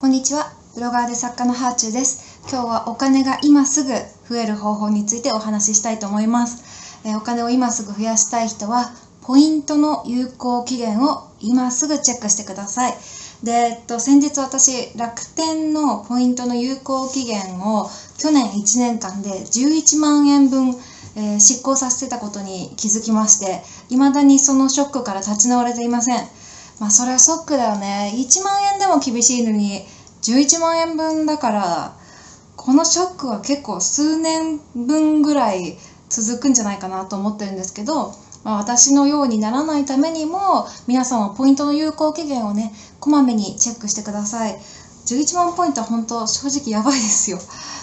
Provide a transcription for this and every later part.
こんにちは。ブロガーで作家のハーチューです。今日はお金が今すぐ増える方法についてお話ししたいと思います。えお金を今すぐ増やしたい人は、ポイントの有効期限を今すぐチェックしてください。で、えっと、先日私、楽天のポイントの有効期限を去年1年間で11万円分、えー執行させてたことに気づきまして、未だにそのショックから立ち直れていません。まあそれはショックだよね。1万円でも厳しいのに、11万円分だから、このショックは結構数年分ぐらい続くんじゃないかなと思ってるんですけど、まあ、私のようにならないためにも、皆さんはポイントの有効期限をね、こまめにチェックしてください。11万ポイントは本当正直やばいですよ。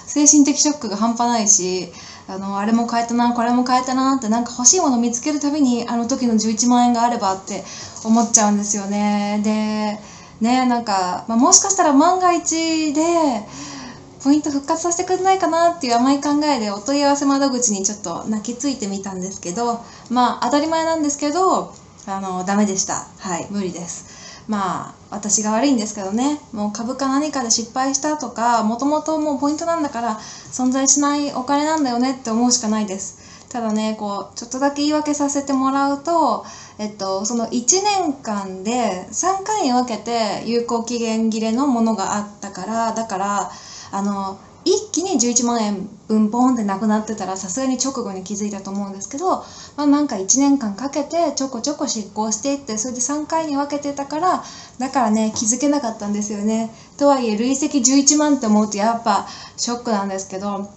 精神的ショックが半端ないし、あの、あれも変えたな、これも変えたなって、なんか欲しいもの見つけるたびに、あの時の11万円があればって思っちゃうんですよね。で、ね、なんか、まあ、もしかしたら万が一で、ポイント復活させてくれないかなっていう甘い考えでお問い合わせ窓口にちょっと泣きついてみたんですけど、まあ当たり前なんですけど、あの、ダメでした。はい、無理です。まあ、私が悪いんですけどね、もう株価何かで失敗したとか、もともともうポイントなんだから存在しないお金なんだよねって思うしかないです。ただね、こう、ちょっとだけ言い訳させてもらうと、えっと、その1年間で3回に分けて有効期限切れのものがあったから、だから、あの、一気に11万円分ボーンってなくなってたらさすがに直後に気づいたと思うんですけど、まあ、なんか1年間かけてちょこちょこ執行していってそれで3回に分けてたからだからね気づけなかったんですよね。とはいえ累積11万って思うとやっぱショックなんですけど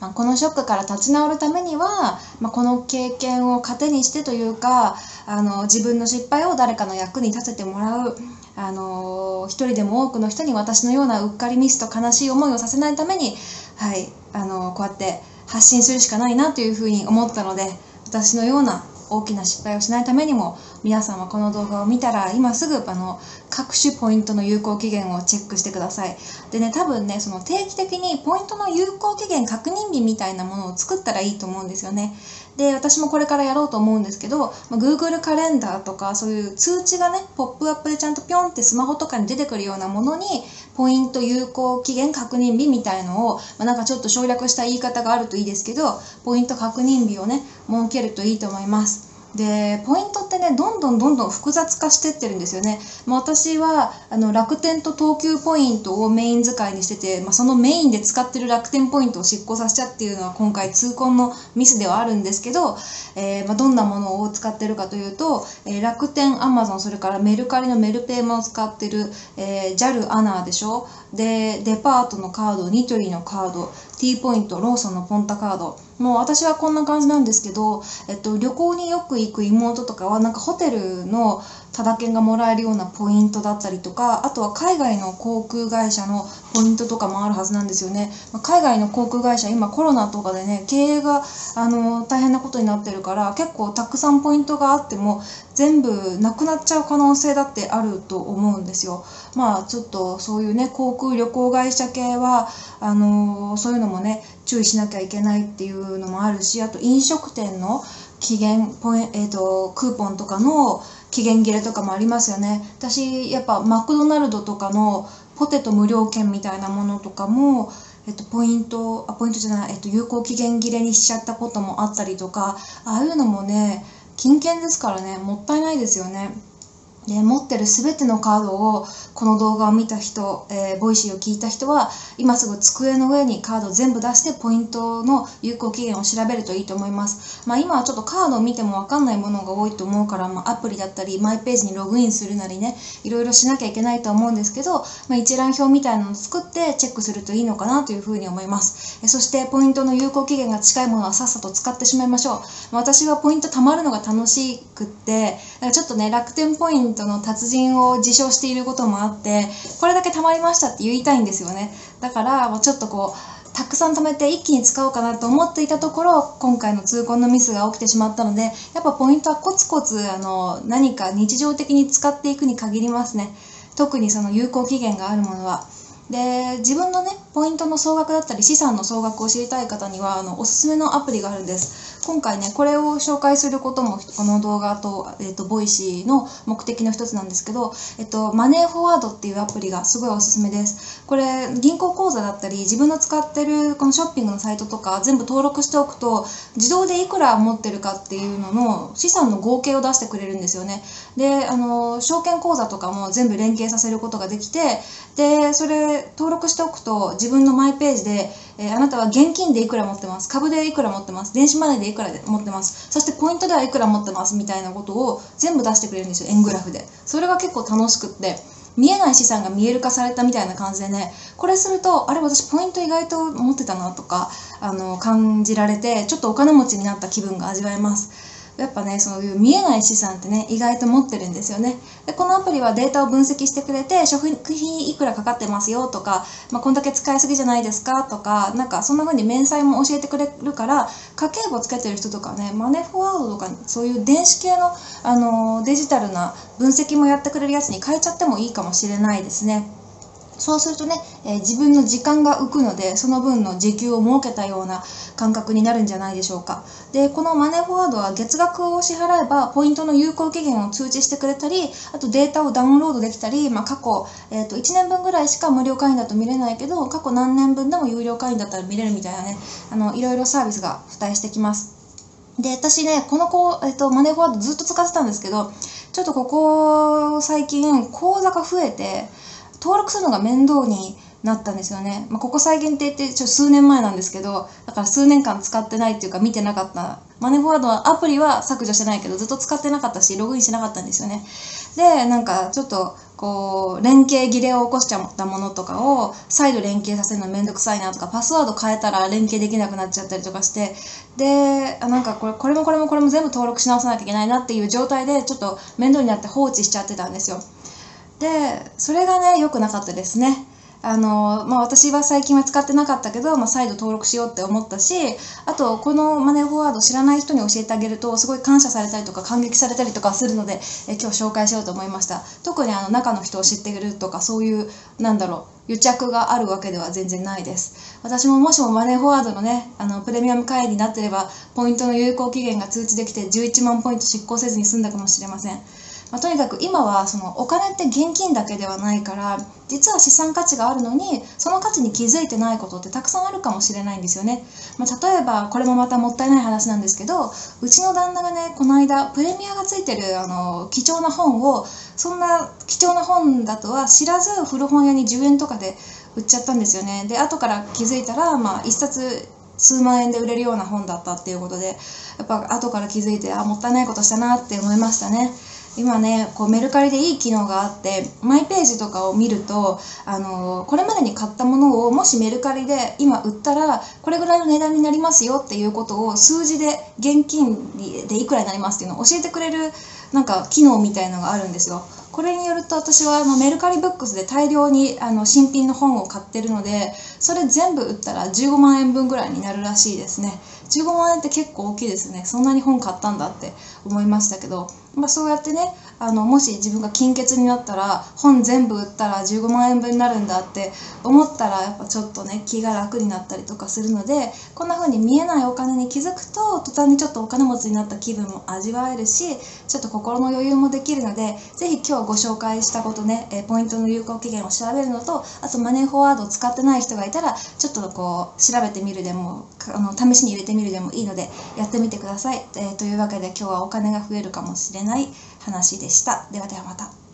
まあ、このショックから立ち直るためには、まあ、この経験を糧にしてというかあの自分の失敗を誰かの役に立ててもらう。あの一人でも多くの人に私のようなうっかりミスと悲しい思いをさせないために、はい、あのこうやって発信するしかないなというふうに思ったので私のような大きな失敗をしないためにも皆さんはこの動画を見たら今すぐあの各種ポイントの有効期限をチェックしてください。でね多分ねその定期的にポイントの有効期限確認日みたいなものを作ったらいいと思うんですよね。で私もこれからやろうと思うんですけど、まあ、Google カレンダーとかそういう通知がねポップアップでちゃんとピョンってスマホとかに出てくるようなものにポイント有効期限確認日みたいのを、まあ、なんかちょっと省略した言い方があるといいですけどポイント確認日をね設けるといいと思います。でポイントってねどんどんどんどん複雑化してってるんですよね、まあ、私はあの楽天と東急ポイントをメイン使いにしてて、まあ、そのメインで使ってる楽天ポイントを執行させちゃっていうのは今回痛恨のミスではあるんですけど、えーまあ、どんなものを使ってるかというと、えー楽天アマゾンそれからメルカリのメルペイも使ってる、えー JAL アナーでしょ。でデパートのカードニトリのカード T ポイントローソンのポンタカード。もう私はこんな感じなんですけど、えっと、旅行によく行く妹とかはなんかホテルのタダ券がもらえるようなポイントだったりとかあとは海外の航空会社のポイントとかもあるはずなんですよね、まあ海外の航空会社今コロナとかでね経営があの大変なことになってるから結構たくさんポイントがあっても全部なくなっちゃう可能性だってあると思うんですよ。まあちょっとそういうね航空旅行会社系はあのそういうのもね注意しなきゃいけないっていうのもあるしあと飲食店の期限ポイン、えー、とクーポンとかの期限切れとかもありますよね私やっぱマクドナルドとかのポテト無料券みたいなものとかもえっと、ポイント、あ、ポイントじゃない、えっと、有効期限切れにしちゃったこともあったりとか、ああいうのもね、金券ですからね、もったいないですよね。で持ってる全てのカードをこの動画を見た人、えーボイシーを聞いた人は今すぐ机の上にカードを全部出してポイントの有効期限を調べるといいと思います、まあ、今はちょっとカードを見ても分かんないものが多いと思うから、まあ、アプリだったりマイページにログインするなりねいろいろしなきゃいけないと思うんですけど、まあ、一覧表みたいなのを作ってチェックするといいのかなというふうに思います。えそしてポイントの有効期限が近いものはさっさと使ってしまいましょう。まあ私はポイント貯まるのが楽しくってなんかちょっとね楽天ポイントの達人を自称していることもあってこれだけ貯まりましたって言いたいんですよね。だからちょっとこうたくさん貯めて一気に使おうかなと思っていたところ今回の痛恨のミスが起きてしまったのでやっぱポイントはコツコツあの何か日常的に使っていくに限りますね。特にその有効期限があるものは。で自分のねポイントの総額だったり資産の総額を知りたい方にはあのおすすめのアプリがあるんです。今回ねこれを紹介することもこの動画と,、えーと、ボイシーの目的の一つなんですけど、えっと、マネーフォワードっていうアプリがすごいおすすめです。これ銀行口座だったり自分の使ってるこのショッピングのサイトとか全部登録しておくと自動でいくら持ってるかっていうのの資産の合計を出してくれるんですよね。であの証券口座とかも全部連携させることができてでそれ登録しておくと自分のマイページで、えー、あなたは現金でいくら持ってます株でいくら持ってます電子マネーでいくら持ってますそしてポイントではいくら持ってますみたいなことを全部出してくれるんですよ円グラフで。それが結構楽しくって見えない資産が見える化されたみたいな感じでね。これするとあれ私ポイント意外と持ってたなとかあの感じられてちょっとお金持ちになった気分が味わえます。やっぱねそういう見えない資産ってね意外と持ってるんですよねでこのアプリはデータを分析してくれて食費いくらかかってますよとか、まあ、こんだけ使いすぎじゃないですかとかなんかそんな風に明細も教えてくれるから家計簿つけてる人とかねマネフォワードとかそういう電子系の、あのデジタルな分析もやってくれるやつに変えちゃってもいいかもしれないですね。そうするとね、えー、自分の時間が浮くのでその分の時給を設けたような感覚になるんじゃないでしょうか。でこのマネーフォワードは月額を支払えばポイントの有効期限を通知してくれたりあとデータをダウンロードできたり、まあ、過去、えー、と1年分ぐらいしか無料会員だと見れないけど過去何年分でも有料会員だったら見れるみたいなねあのいろいろサービスが付帯してきます。で私ねこの子、えっと、マネーフォワードずっと使ってたんですけどちょっとここ最近口座が増えて登録するのが面倒になったんですよね、まあ、ここ再現って言ってちょ数年前なんですけどだから数年間使ってないっていうか見てなかった。マネーフォワードはアプリは削除してないけどずっと使ってなかったしログインしなかったんですよね。でなんかちょっとこう連携切れを起こしちゃったものとかを再度連携させるのめんどくさいなとかパスワード変えたら連携できなくなっちゃったりとかしてであなんかこれこれもこれもこれも全部登録し直さなきゃいけないなっていう状態でちょっと面倒になって放置しちゃってたんですよ。でそれがね良くなかったですね。あのまあ、私は最近は使ってなかったけど、まあ、再度登録しようって思ったしあとこのマネーフォワード知らない人に教えてあげるとすごい感謝されたりとか感激されたりとかするのでえ今日紹介しようと思いました。特にあの中の人を知っているとかそういうなんだろう癒着があるわけでは全然ないです。私ももしもマネーフォワードのねあのプレミアム会員になってればポイントの有効期限が通知できて11万ポイント執行せずに済んだかもしれません。まあ、とにかく今はそのお金って現金だけではないから実は資産価値があるのにその価値に気づいてないことってたくさんあるかもしれないんですよね、まあ、例えばこれもまたもったいない話なんですけどうちの旦那がねこの間プレミアがついてるあの貴重な本をそんな貴重な本だとは知らず古本屋に10円とかで売っちゃったんですよねで後から気づいたら、まあ、1冊数万円で売れるような本だったっていうことでやっぱ後から気づいてあもったいないことしたなって思いましたね。今ねこうメルカリでいい機能があってマイページとかを見るとあのこれまでに買ったものをもしメルカリで今売ったらこれぐらいの値段になりますよっていうことを数字で現金でいくらになりますっていうのを教えてくれるなんか機能みたいのがあるんですよ。これによると私はあのメルカリブックスで大量にあの新品の本を買ってるのでそれ全部売ったら15万円分ぐらいになるらしいですね15万円って結構大きいですねそんなに本買ったんだって思いましたけどまあ、そうやってねあのもし自分が金欠になったら本全部売ったら15万円分になるんだって思ったらやっぱちょっとね気が楽になったりとかするのでこんな風に見えないお金に気づくと途端にちょっとお金持ちになった気分も味わえるしちょっと心の余裕もできるので是非今日ご紹介したことねえポイントの有効期限を調べるのとあとマネーフォワードを使ってない人がいたらちょっとこう調べてみるでもあの試しに入れてみるでもいいのでやってみてください。えー、というわけで今日はお金が増えるかもしれない話でした。ではではまた。